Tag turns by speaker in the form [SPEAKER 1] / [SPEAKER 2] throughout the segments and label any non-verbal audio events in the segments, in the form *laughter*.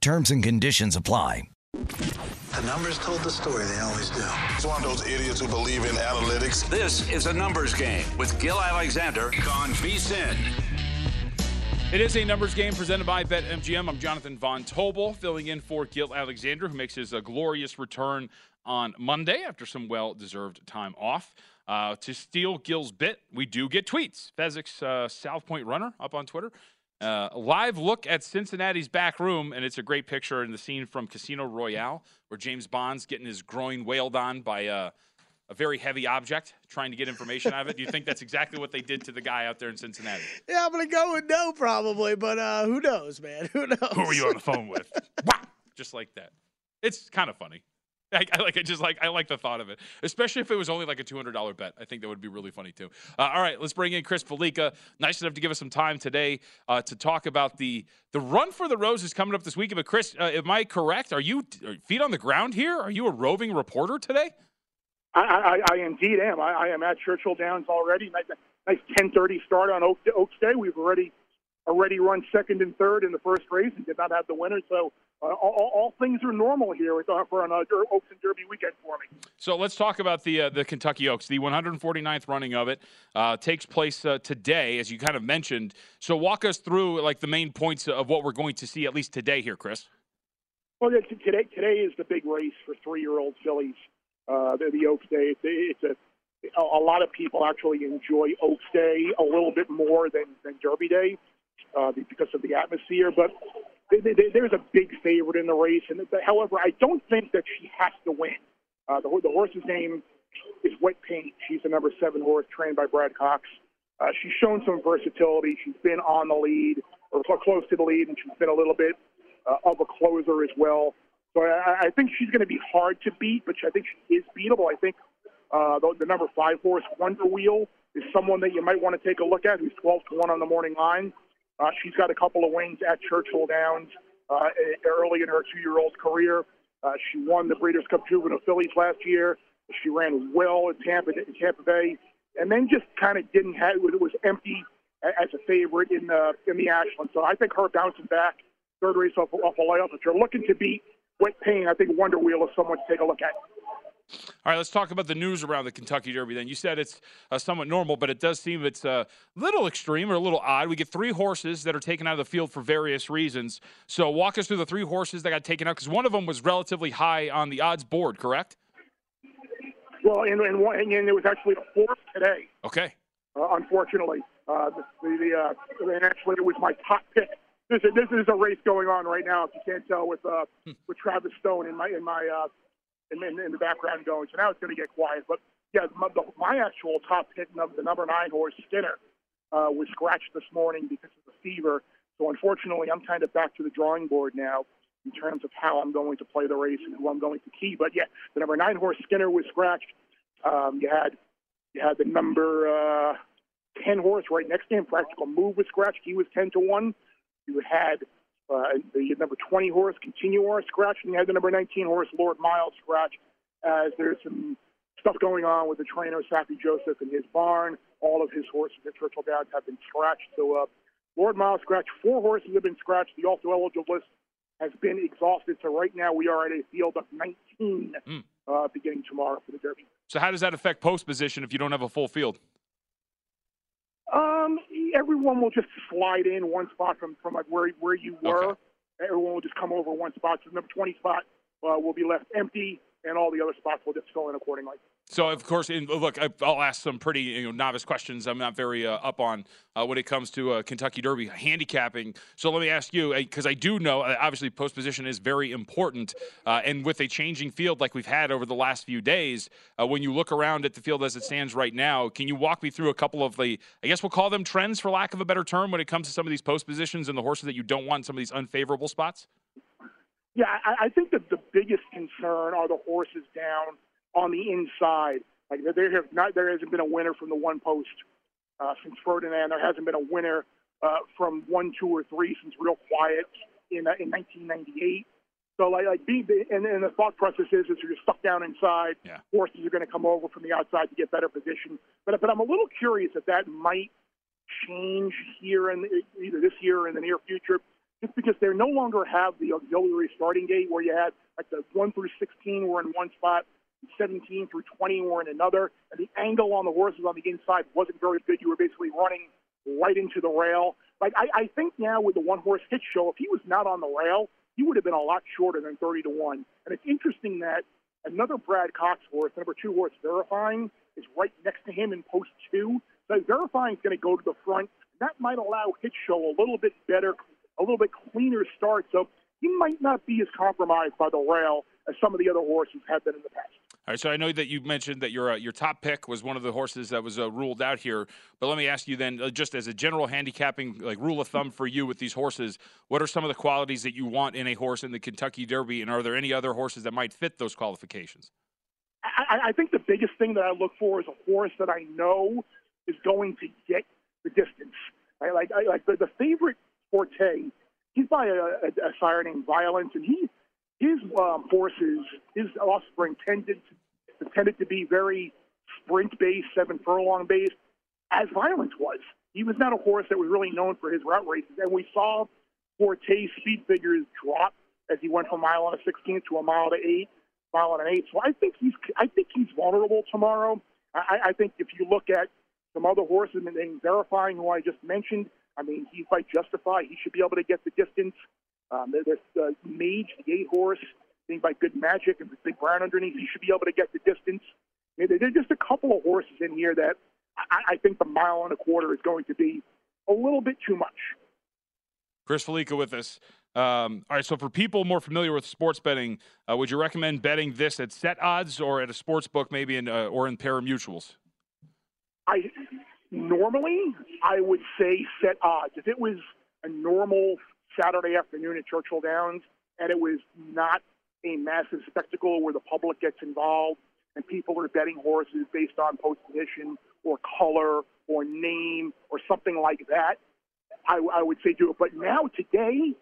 [SPEAKER 1] Terms and conditions apply.
[SPEAKER 2] The numbers told the story, they always do.
[SPEAKER 3] He's one of those idiots who believe in analytics.
[SPEAKER 4] This is a numbers game with Gill Alexander on VSIN.
[SPEAKER 5] It is a numbers game presented by BetMGM. I'm Jonathan Von Tobel, filling in for Gill Alexander, who makes his uh, glorious return on Monday after some well-deserved time off. Uh, to steal Gill's bit, we do get tweets. Fezzik's uh, South Point runner up on Twitter. Uh, live look at Cincinnati's back room, and it's a great picture in the scene from Casino Royale, where James Bond's getting his groin wailed on by uh, a very heavy object, trying to get information out of it. Do you think that's exactly what they did to the guy out there in Cincinnati?
[SPEAKER 6] Yeah, I'm gonna go with no, probably, but uh, who knows, man? *laughs* Who knows?
[SPEAKER 5] Who were you on the phone with? *laughs* Just like that. It's kind of funny. *laughs* I, I like it. Just like I like the thought of it, especially if it was only like a two hundred dollar bet. I think that would be really funny too. Uh, all right, let's bring in Chris Fallica. Nice enough to give us some time today uh, to talk about the the run for the roses coming up this week. But Chris, uh, am I correct? Are you are feet on the ground here? Are you a roving reporter today?
[SPEAKER 7] I, I, I indeed am. I, I am at Churchill Downs already. Nice, nice 10:30 start on Oak, Oaks Day. We've already already run second and third in the first race and did not have the winner. So uh, all, all, things are normal here uh, for an uh, Oaks and Derby weekend for me.
[SPEAKER 5] So let's talk about the uh, the Kentucky Oaks. The 149th running of it uh, takes place uh, today, as you kind of mentioned. So walk us through like the main points of what we're going to see at least today here, Chris.
[SPEAKER 7] Well, today today is the big race for three year old fillies. the, the Oaks Day. It's, it's a a lot of people actually enjoy Oaks Day a little bit more than, than Derby Day uh, because of the atmosphere. But they, they, there's a big favorite in the race, and however, I don't think that she has to win. Uh, the, the horse's name is Wet Paint. She's the number seven horse trained by Brad Cox. Uh, she's shown some versatility. She's been on the lead or close to the lead, and she's been a little bit uh, of a closer as well. So I, I think she's going to be hard to beat, but I think she is beatable. I think uh, the, the number five horse, Wonder Wheel, is someone that you might want to take a look at. Who's 12 to one on the morning line. Uh, she's got a couple of wins at Churchill Downs uh, early in her two-year-old career. Uh, she won the Breeders' Cup Juvenile Fillies last year. She ran well in Tampa, in Tampa Bay, and then just kind of didn't have it was empty as a favorite in the in the Ashland. So I think her bouncing back, third race off off a layoff. If you're looking to beat Wet Paint, I think Wonder Wheel is someone to take a look at.
[SPEAKER 5] All right, let's talk about the news around the Kentucky Derby. Then you said it's uh, somewhat normal, but it does seem it's a little extreme or a little odd. We get three horses that are taken out of the field for various reasons. So walk us through the three horses that got taken out because one of them was relatively high on the odds board, correct?
[SPEAKER 7] Well, and and, one, and there was actually a fourth today.
[SPEAKER 5] Okay.
[SPEAKER 7] Uh, unfortunately, uh, the, the uh, and actually it was my top pick. This is, this is a race going on right now. If you can't tell, with uh, hmm. with Travis Stone in my in my uh, in, in, the background going. So now it's going to get quiet. But yeah, my, the, my actual top pick, the number nine horse, Skinner, uh, was scratched this morning because of the fever. So unfortunately, I'm kind of back to the drawing board now in terms of how I'm going to play the race and who I'm going to key. But yeah, the number nine horse Skinner was scratched. Um, you had you had the number uh, ten horse right next to him, Practical Move was scratched. He was ten to one. You had uh, the number 20 horse, continue Continuar, scratch, and you had the number 19 horse, Lord Miles, scratch, as there's some stuff going on with the trainer, Saffie Joseph, and his barn. All of his horses at Churchill Downs have been scratched. So, uh, Lord Miles scratch, Four horses have been scratched. The also eligible list has been exhausted. So, right now, we are at a field of 19 mm. uh, beginning tomorrow for the Derby.
[SPEAKER 5] So, how does that affect post position if you don't have a full field?
[SPEAKER 7] Um, everyone will just slide in one spot from from like where where you were,
[SPEAKER 5] okay.
[SPEAKER 7] everyone will just come over one spot. So the number 20 spot uh, will be left empty, and all the other spots will just fill in accordingly.
[SPEAKER 5] So, of course, look, I'll ask some pretty you know, novice questions. I'm not very uh, up on uh, when it comes to uh, Kentucky Derby handicapping. So, let me ask you, because I do know, uh, obviously, post position is very important. Uh, and with a changing field like we've had over the last few days, uh, when you look around at the field as it stands right now, can you walk me through a couple of the, I guess we'll call them trends, for lack of a better term, when it comes to some of these post positions and the horses that you don't want some of these unfavorable spots?
[SPEAKER 7] Yeah, I, I think that the biggest concern are the horses down on the inside. Like there have not, there hasn't been a winner from the one post uh, since Ferdinand. There hasn't been a winner uh, from one, two, or three since Real Quiet in uh, in 1998. So like, like being and, and the thought process is is you're stuck down inside.
[SPEAKER 5] Yeah.
[SPEAKER 7] Horses are going to come over from the outside to get better position. But but I'm a little curious if that might change here in either this year or in the near future, just because they no longer have the auxiliary starting gate where you had like the one through 16 were in one spot, 17 through 20 were in another, and the angle on the horses on the inside wasn't very good. You were basically running right into the rail. Like I, I think now with the one horse hit show, if he was not on the rail, he would have been a lot shorter than 30 to one. And it's interesting that another Brad Cox horse, number two horse, verifying, is right next to him in post two. So verifying is going to go to the front. That might allow hit show a little bit better, a little bit cleaner start. So he might not be as compromised by the rail as some of the other horses have been in the past.
[SPEAKER 5] All right, so I know that you mentioned that your uh, your top pick was one of the horses that was uh, ruled out here, but let me ask you then, uh, just as a general handicapping like rule of thumb for you with these horses, what are some of the qualities that you want in a horse in the Kentucky Derby, and are there any other horses that might fit those qualifications?
[SPEAKER 7] I, I think the biggest thing that I look for is a horse that I know is going to get the distance. I like I, like the, the favorite Forte. He's by a, a, a sire named Violence, and he his um, horses, his offspring tended to, tended to be very sprint based, seven furlong based, as Violence was. He was not a horse that was really known for his route races, and we saw Forte's speed figures drop as he went from a mile and a 16th to a mile to eight, mile and an eight. So I think he's I think he's vulnerable tomorrow. I, I think if you look at some other horses and, and verifying who I just mentioned, I mean he might justify. He should be able to get the distance. Um, there's uh, Mage, the eight horse, being by Good Magic, and Big Brown underneath. He should be able to get the distance. I mean, there's just a couple of horses in here that I, I think the mile and a quarter is going to be a little bit too much.
[SPEAKER 5] Chris Fallica with us. Um, all right, so for people more familiar with sports betting, uh, would you recommend betting this at set odds or at a sports book, maybe in uh, or in pari-mutuels?
[SPEAKER 7] I normally I would say set odds. If it was a normal Saturday afternoon at Churchill Downs, and it was not a massive spectacle where the public gets involved and people are betting horses based on post position or color or name or something like that, I, I would say do it. But now today,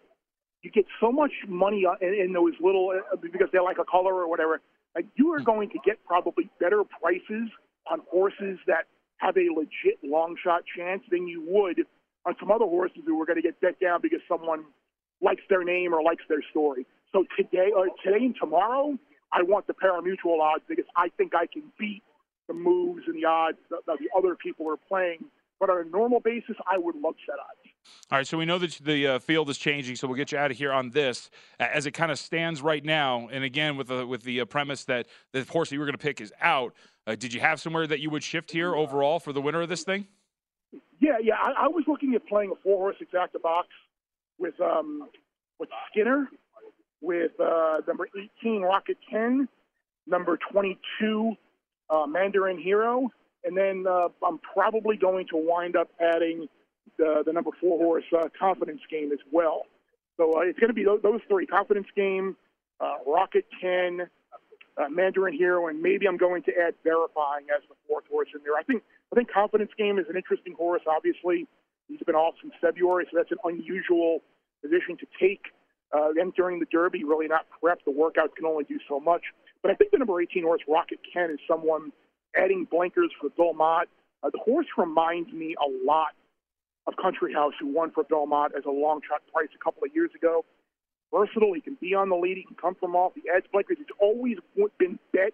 [SPEAKER 7] you get so much money in, in those little uh, because they like a color or whatever. Like you are going to get probably better prices on horses that have a legit long shot chance than you would on some other horses who were going to get bet down because someone likes their name or likes their story. So today, or uh, today and tomorrow, I want the pari-mutuel odds because I think I can beat the moves and the odds that, that the other people are playing. But on a normal basis, I would love set odds.
[SPEAKER 5] All right, so we know that the uh, field is changing, so we'll get you out of here on this as it kind of stands right now. And again, with the with the uh, premise that the horse that you were going to pick is out, uh, did you have somewhere that you would shift here overall for the winner of this thing?
[SPEAKER 7] Yeah, yeah. I, I was looking at playing a four horse exacta box with um, with Skinner, with uh, number 18 Rocket Can, number 22 uh, Mandarin Hero, and then uh, I'm probably going to wind up adding the, the number four horse uh, Confidence Game as well. So uh, it's going to be those, those, three: Confidence Game, uh, Rocket Can, Mandarin Hero, and maybe I'm going to add Verifying as the fourth horse in there. I think I think Confidence Game is an interesting horse. Obviously, he's been off since February, so that's an unusual position to take. Uh, and during the Derby, really not prepped. The workouts can only do so much. But I think the number 18 horse, Rocket Can, is someone adding blinkers for Bill Mott. Uh, the horse reminds me a lot of Country House, who won for Bill Mott as a long shot price a couple of years ago. Versatile, he can be on the lead, he can come from off, he adds blinkers. He's always been bet,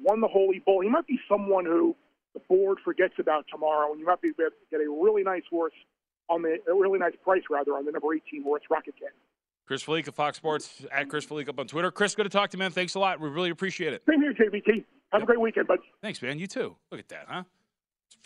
[SPEAKER 7] won the Holy Bull. He might be someone who the board forgets about tomorrow, and you might be able to get a really nice horse on the a really nice price rather on the number 18 horse Rocket Can.
[SPEAKER 5] Chris Fallica, Fox Sports, at Chris Fallica up on Twitter. Chris, good to talk to you, man. Thanks a lot. We really appreciate it.
[SPEAKER 7] Same here, JBT. Have a great weekend, bud.
[SPEAKER 5] Thanks, man. You too. Look at that, huh?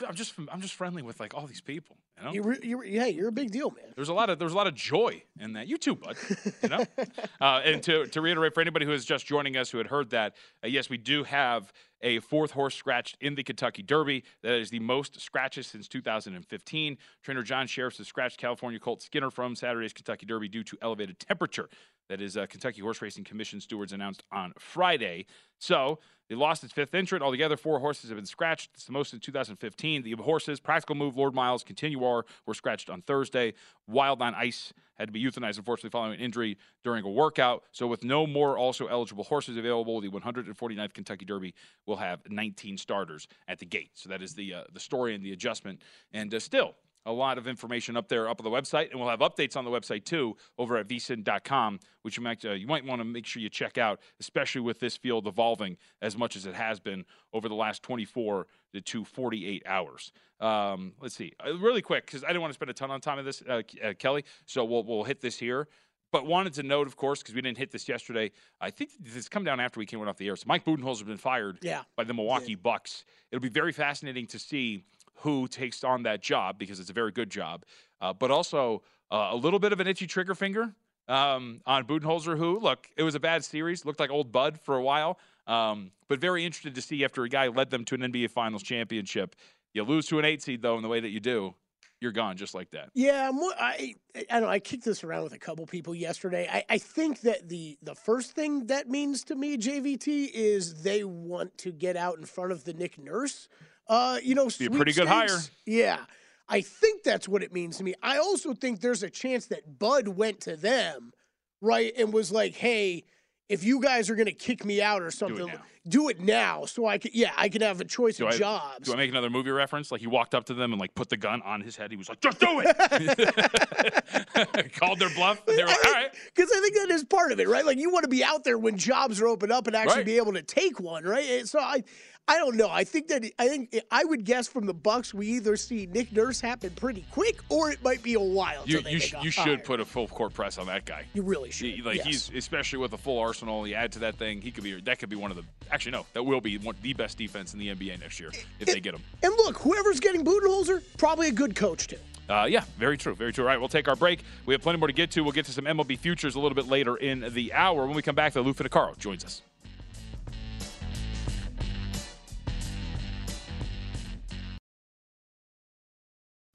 [SPEAKER 5] I'm just I'm just friendly with like all these people. You know,
[SPEAKER 6] You re, you re, yeah, you're a big deal, man.
[SPEAKER 5] there's a lot of there's a lot of joy in that. You too, bud. You know. *laughs* uh, and to to reiterate for anybody who is just joining us who had heard that, uh, yes, we do have a fourth horse scratched in the Kentucky Derby. That is the most scratches since 2015. Trainer John Shirreffs has scratched California Colt Skinner from Saturday's Kentucky Derby due to elevated temperature. That is uh, Kentucky Horse Racing Commission stewards announced on Friday. So they lost its fifth entrant. Altogether, four horses have been scratched. It's the most since 2015. The horses, Practical Move, Lord Miles, Continuar, were scratched on Thursday. Wild on Ice had to be euthanized, unfortunately, following an injury during a workout. So, with no more also eligible horses available, the 149th Kentucky Derby will have 19 starters at the gate. So that is the uh, the story and the adjustment. And uh, still, a lot of information up there up on the website, and we'll have updates on the website too over at vsin.com, which you might uh, you might want to make sure you check out, especially with this field evolving as much as it has been over the last 24 to 48 hours. Um, let's see, uh, really quick because I didn't want to spend a ton on time of this, uh, uh, Kelley. So we'll we'll hit this here. But wanted to note, of course, because we didn't hit this yesterday. I think this come down after we came off the air. So Mike Budenholzer has been fired
[SPEAKER 6] Yeah.
[SPEAKER 5] by the Milwaukee Bucks. It'll be very fascinating to see who takes on that job because it's a very good job, uh, but also uh, a little bit of an itchy trigger finger um, on Budenholzer. Who look, it was a bad series, looked like old Bud for a while, um, but very interested to see after a guy led them to an NBA Finals championship. You lose to an eight seed though, in the way that you do, you're gone just like that.
[SPEAKER 6] Yeah, I I know. I kicked this around with a couple people yesterday. I, I think that the the first thing that means to me, JVT, is they want to get out in front of the Nick Nurse. Uh, you know,
[SPEAKER 5] Be a pretty good hire.
[SPEAKER 6] Yeah, I think that's what it means to me. I also think there's a chance that Bud went to them, right, and was like, "Hey, if you guys are going to kick me out or something,
[SPEAKER 5] now.
[SPEAKER 6] do it now, so I can, yeah, I can have a choice
[SPEAKER 5] Do
[SPEAKER 6] of
[SPEAKER 5] I,
[SPEAKER 6] jobs."
[SPEAKER 5] do I make another movie reference? Like he walked up to them and like put the gun on his head. He was like, "Just do it." *laughs* Called their bluff. They were like, "All right." *laughs*
[SPEAKER 6] Because I think that is part of it, right? Like you want to be out there when jobs are open up and actually
[SPEAKER 5] Right.
[SPEAKER 6] be able to take one, right? So I, I don't know. I think that I think I would guess from the Bucks, we either see Nick Nurse happen pretty quick, or it might be a while.
[SPEAKER 5] You you, sh- you should put a full court press on that guy.
[SPEAKER 6] You really should.
[SPEAKER 5] He- like
[SPEAKER 6] yes.
[SPEAKER 5] he's especially with a full arsenal. You add to that thing, he could be that could be one of the actually no, that will be one the best defense in the NBA next year if they get him.
[SPEAKER 6] And look, whoever's getting Budenholzer, probably a good coach too.
[SPEAKER 5] Uh, yeah, very true, very true. All right, we'll take our break. We have plenty more to get to. We'll get to some MLB futures a little bit later in the hour. When we come back, the Lou Finocchiaro joins us.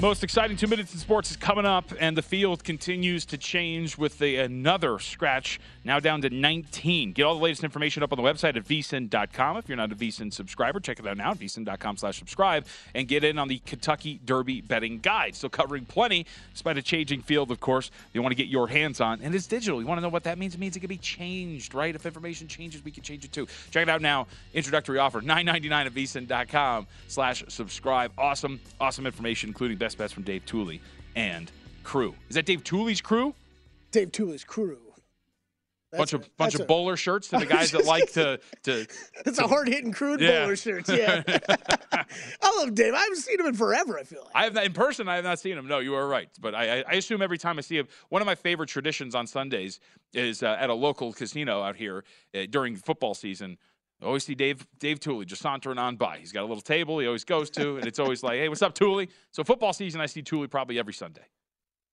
[SPEAKER 5] Most exciting two minutes in sports is coming up, and the field continues to change with the, another scratch, now down to 19. Get all the latest information up on the website at vsin.com. If you're not a vsin subscriber, check it out now at vsin.com slash subscribe and get in on the Kentucky Derby betting guide. Still covering plenty, despite a changing field, of course, you want to get your hands on. And it's digital. You want to know what that means? It means it can be changed, right? If information changes, we can change it too. Check it out now. Introductory offer, $9.99 at vsin.com slash subscribe. Awesome, awesome information, including best bets from Dave Tuley and crew. Is that Dave Tuley's crew?
[SPEAKER 6] Dave Tuley's crew.
[SPEAKER 5] Bunch of bunch of
[SPEAKER 6] a,
[SPEAKER 5] bowler shirts to the *laughs* guys that like to to. *laughs*
[SPEAKER 6] It's a hard hitting crude
[SPEAKER 5] Yeah.
[SPEAKER 6] bowler shirts. Yeah, *laughs* I love Dave. I haven't seen him in forever. I feel like.
[SPEAKER 5] I have not in person. I have not seen him. No, you are right. But I, I, I assume every time I see him, one of my favorite traditions on Sundays is uh, at a local casino out here uh, during football season. I always see Dave Dave Tuley just sauntering on by. He's got a little table he always goes to, and it's always like, "Hey, what's up, Tuley?" So football season, I see Tuley probably every Sunday.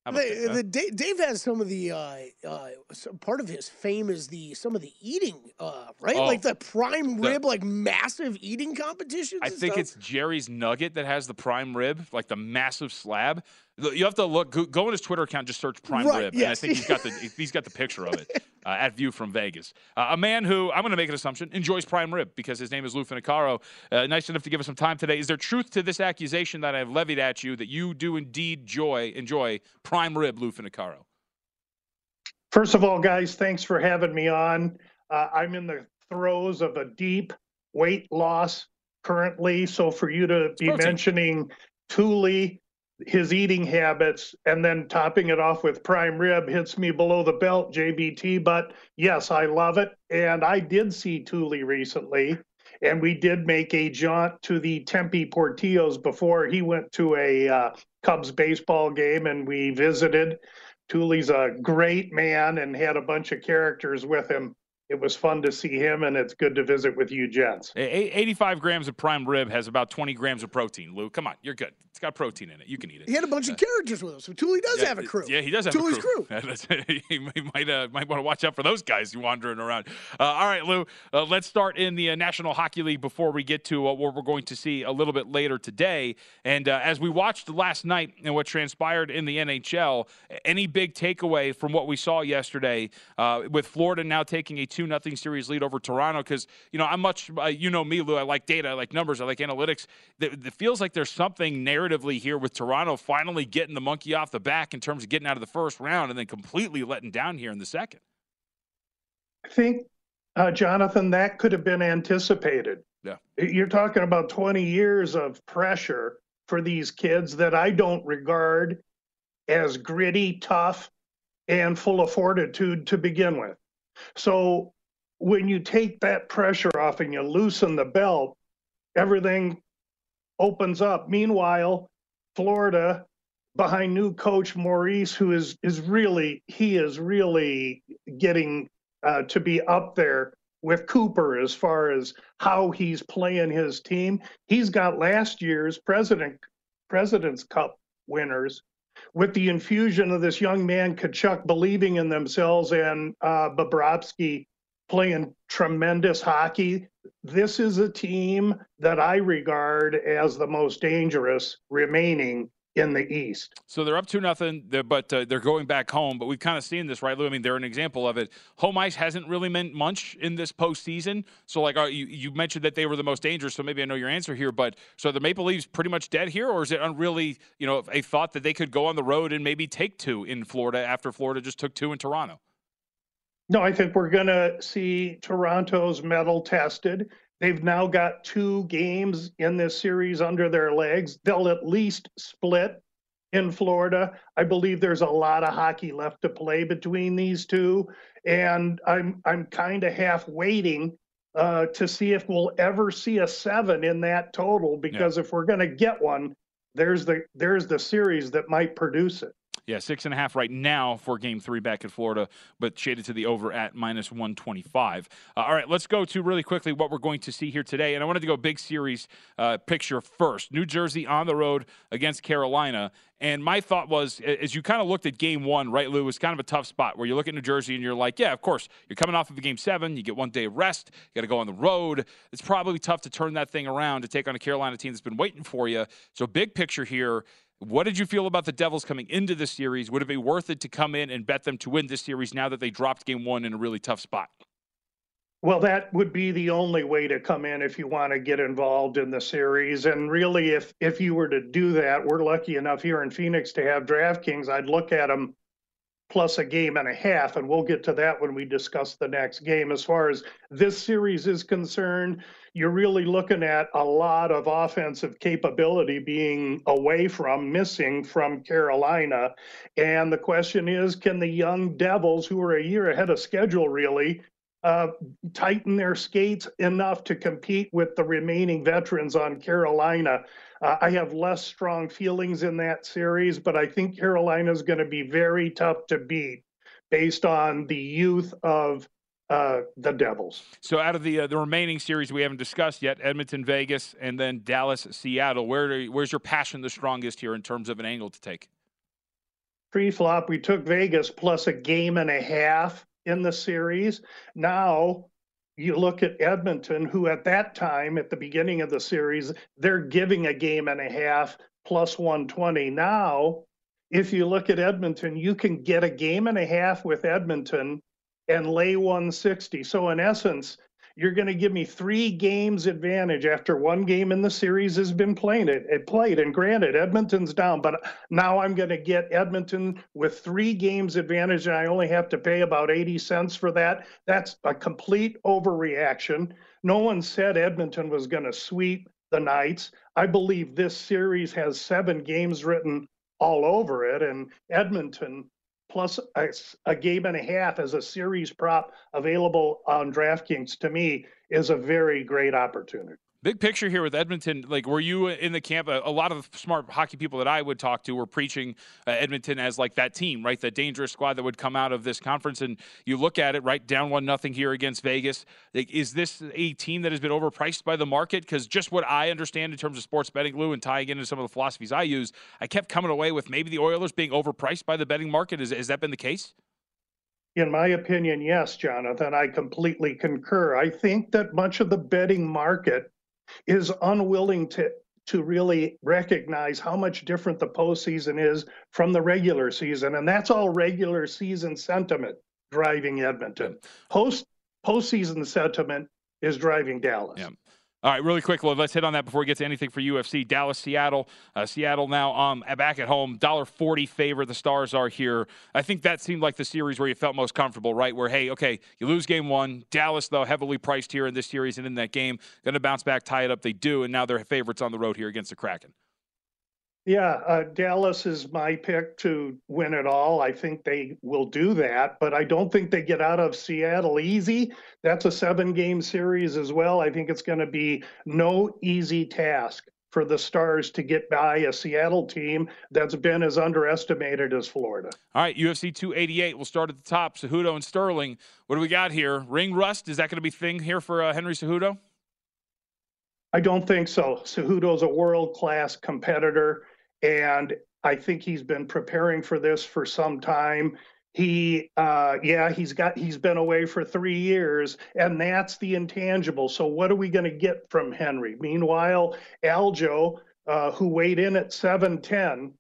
[SPEAKER 6] The, the, Dave, Dave has some of the uh, uh, part of his fame is the some of the eating, uh, right?
[SPEAKER 5] Oh.
[SPEAKER 6] like the prime
[SPEAKER 5] The-
[SPEAKER 6] rib, like massive eating competitions.
[SPEAKER 5] I think
[SPEAKER 6] stuff.
[SPEAKER 5] it's Jerry's Nugget that has the prime rib, like the massive slab. Look, You have to look. Go, go on his Twitter account. Just search prime
[SPEAKER 6] Right,
[SPEAKER 5] rib, and I think he's got the *laughs* he's got the picture of it uh, at View from Vegas. Uh, a man who I'm going to make an assumption enjoys prime rib because his name is Lou Finocchiaro. Uh, nice enough to give us some time today. Is there truth to this accusation that I've levied at you that you do indeed joy enjoy prime rib, Lou Finocchiaro?
[SPEAKER 8] First of all, guys, thanks for having me on. Uh, I'm in the throes of a deep weight loss currently. So for you to be mentioning Tuley, his eating habits, and then topping it off with prime rib hits me below the belt, JBT. But yes, I love it. And I did see Tuley recently. And we did make a jaunt to the Tempe Portillos before he went to a uh, Cubs baseball game, and we visited. Tuley's a great man and had a bunch of characters with him. It was fun to see him, and it's good to visit with you, gents.
[SPEAKER 5] A- a- 85 grams of prime rib has about 20 grams of protein. Lou, come on, you're good. It's got protein in it. You can eat it.
[SPEAKER 6] he had a bunch of characters with him, so Tuley does
[SPEAKER 5] Yeah,
[SPEAKER 6] have a crew.
[SPEAKER 5] Yeah, he does have
[SPEAKER 6] Tuley's
[SPEAKER 5] a crew.
[SPEAKER 6] crew. *laughs* *laughs*
[SPEAKER 5] He might uh, might want to watch out for those guys wandering around. Uh, all right, Lou. Uh, let's start in the uh, National Hockey League before we get to uh, what we're going to see a little bit later today. And uh, as we watched last night and what transpired in the NHL, any big takeaway from what we saw yesterday uh, with Florida now taking a two nothing series lead over Toronto? Because you know I'm much uh, you know me, Lou. I like data, I like numbers, I like analytics. It, it feels like there's something narratively here with Toronto finally getting the monkey off the back in terms of getting out of the first round and then completely letting down here in the second.
[SPEAKER 8] I think, uh, Jonathan, that could have been anticipated.
[SPEAKER 5] Yeah.
[SPEAKER 8] You're talking about 20 years of pressure for these kids that I don't regard as gritty, tough, and full of fortitude to begin with. So when you take that pressure off and you loosen the belt, everything opens up. Meanwhile, Florida behind new coach Maurice, who is is really he is really getting uh, to be up there with Cooper as far as how he's playing his team. He's got last year's president President's Cup winners with the infusion of this young man Tkachuk believing in themselves and uh, Bobrovsky playing tremendous hockey. This is a team that I regard as the most dangerous remaining in the East.
[SPEAKER 5] So they're up to nothing, but uh, they're going back home. But we've kind of seen this, right, Lou? I mean, they're an example of it. Home ice hasn't really meant much in this postseason. So, like, uh, you, you mentioned that they were the most dangerous. So maybe I know your answer here, but so the Maple Leafs pretty much dead here, or is it really, you know, a thought that they could go on the road and maybe take two in Florida after Florida just took two in Toronto?
[SPEAKER 8] No, I think we're going to see Toronto's mettle tested. They've now got two games in this series under their legs. They'll at least split in Florida. I believe there's a lot of hockey left to play between these two, and I'm I'm kind of half waiting uh, to see if we'll ever see a seven in that total. Because if we're going to get one, there's the there's the series that might produce it.
[SPEAKER 5] Yeah, six and a half right now for game three back in Florida, but shaded to the over at minus 125. Uh, all right, let's go to really quickly what we're going to see here today. And I wanted to go big series uh, picture first. New Jersey on the road against Carolina. And my thought was, as you kind of looked at game one, right, Lou, it was kind of a tough spot where you look at New Jersey and you're like, yeah, of course, you're coming off of a game seven, you get one day of rest, you got to go on the road. It's probably tough to turn that thing around to take on a Carolina team that's been waiting for you. So, big picture here. What did you feel about the Devils coming into this series? Would it be worth it to come in and bet them to win this series now that they dropped game one in a really tough spot?
[SPEAKER 8] Well, that would be the only way to come in if you want to get involved in the series. And really, if if you were to do that, we're lucky enough here in Phoenix to have DraftKings. I'd look at them plus a game and a half, and we'll get to that when we discuss the next game. As far as this series is concerned, you're really looking at a lot of offensive capability being away from, missing from Carolina. And the question is can the young Devils, who are a year ahead of schedule, really, uh, tighten their skates enough to compete with the remaining veterans on Carolina? Uh, I have less strong feelings in that series, but I think Carolina is going to be very tough to beat based on the youth of uh, the Devils.
[SPEAKER 5] So, out of the uh, the remaining series we haven't discussed yet, Edmonton, Vegas, and then Dallas, Seattle. Where do, where's your passion the strongest here in terms of an angle to take?
[SPEAKER 8] Pre-flop, we took Vegas plus a game and a half in the series. Now you look at Edmonton, who at that time, at the beginning of the series, they're giving a game and a half plus 120. Now, if you look at Edmonton, you can get a game and a half with Edmonton and lay 160. So, in essence, you're going to give me three games advantage after one game in the series has been played. It, it played, and granted, Edmonton's down, but now I'm going to get Edmonton with three games advantage, and I only have to pay about 80 cents for that. That's a complete overreaction. No one said Edmonton was going to sweep the Knights. I believe this series has seven games written all over it, and Edmonton plus a, a, game and a half as a series prop available on DraftKings to me is a very great opportunity.
[SPEAKER 5] Big picture here with Edmonton. Like, were you in the camp? A, lot of smart hockey people that I would talk to were preaching uh, Edmonton as like that team, right? The dangerous squad that would come out of this conference. And you look at it, right? Down one nothing here against Vegas. Like, is this a team that has been overpriced by the market? Because just what I understand in terms of sports betting, Lou, and tying into some of the philosophies I use, I kept coming away with maybe the Oilers being overpriced by the betting market. Is, has that been the case?
[SPEAKER 8] In my opinion, yes, Jonathan. I completely concur. I think that much of the betting market is unwilling to to really recognize how much different the postseason is from the regular season, and that's all regular season sentiment driving Edmonton. Post postseason sentiment is driving Dallas.
[SPEAKER 5] Yeah. All right, really quick, let's hit on that before we get to anything for UFC. Dallas, Seattle. Uh, Seattle now um, back at home, $1.40 favor. The Stars are here. I think that seemed like the series where you felt most comfortable, right? Where, hey, okay, you lose game one. Dallas, though, heavily priced here in this series and in that game. Going to bounce back, tie it up. They do, and now they're favorites on the road here against the Kraken.
[SPEAKER 8] Yeah, uh, Dallas is my pick to win it all. I think they will do that, but I don't think they get out of Seattle easy. That's a seven game series as well. I think it's going to be no easy task for the Stars to get by a Seattle team that's been as underestimated as Florida.
[SPEAKER 5] All right, UFC 288. We'll start at the top. Cejudo and Sterling. What do we got here? Ring rust? Is that going to be thing here for uh, Henry Cejudo?
[SPEAKER 8] I don't think so. Cejudo's a world class competitor. And I think he's been preparing for this for some time. He, uh, yeah, he's got, he's been away for three years, and that's the intangible. So, what are we going to get from Henry? Meanwhile, Aljo, uh, who weighed in at 710,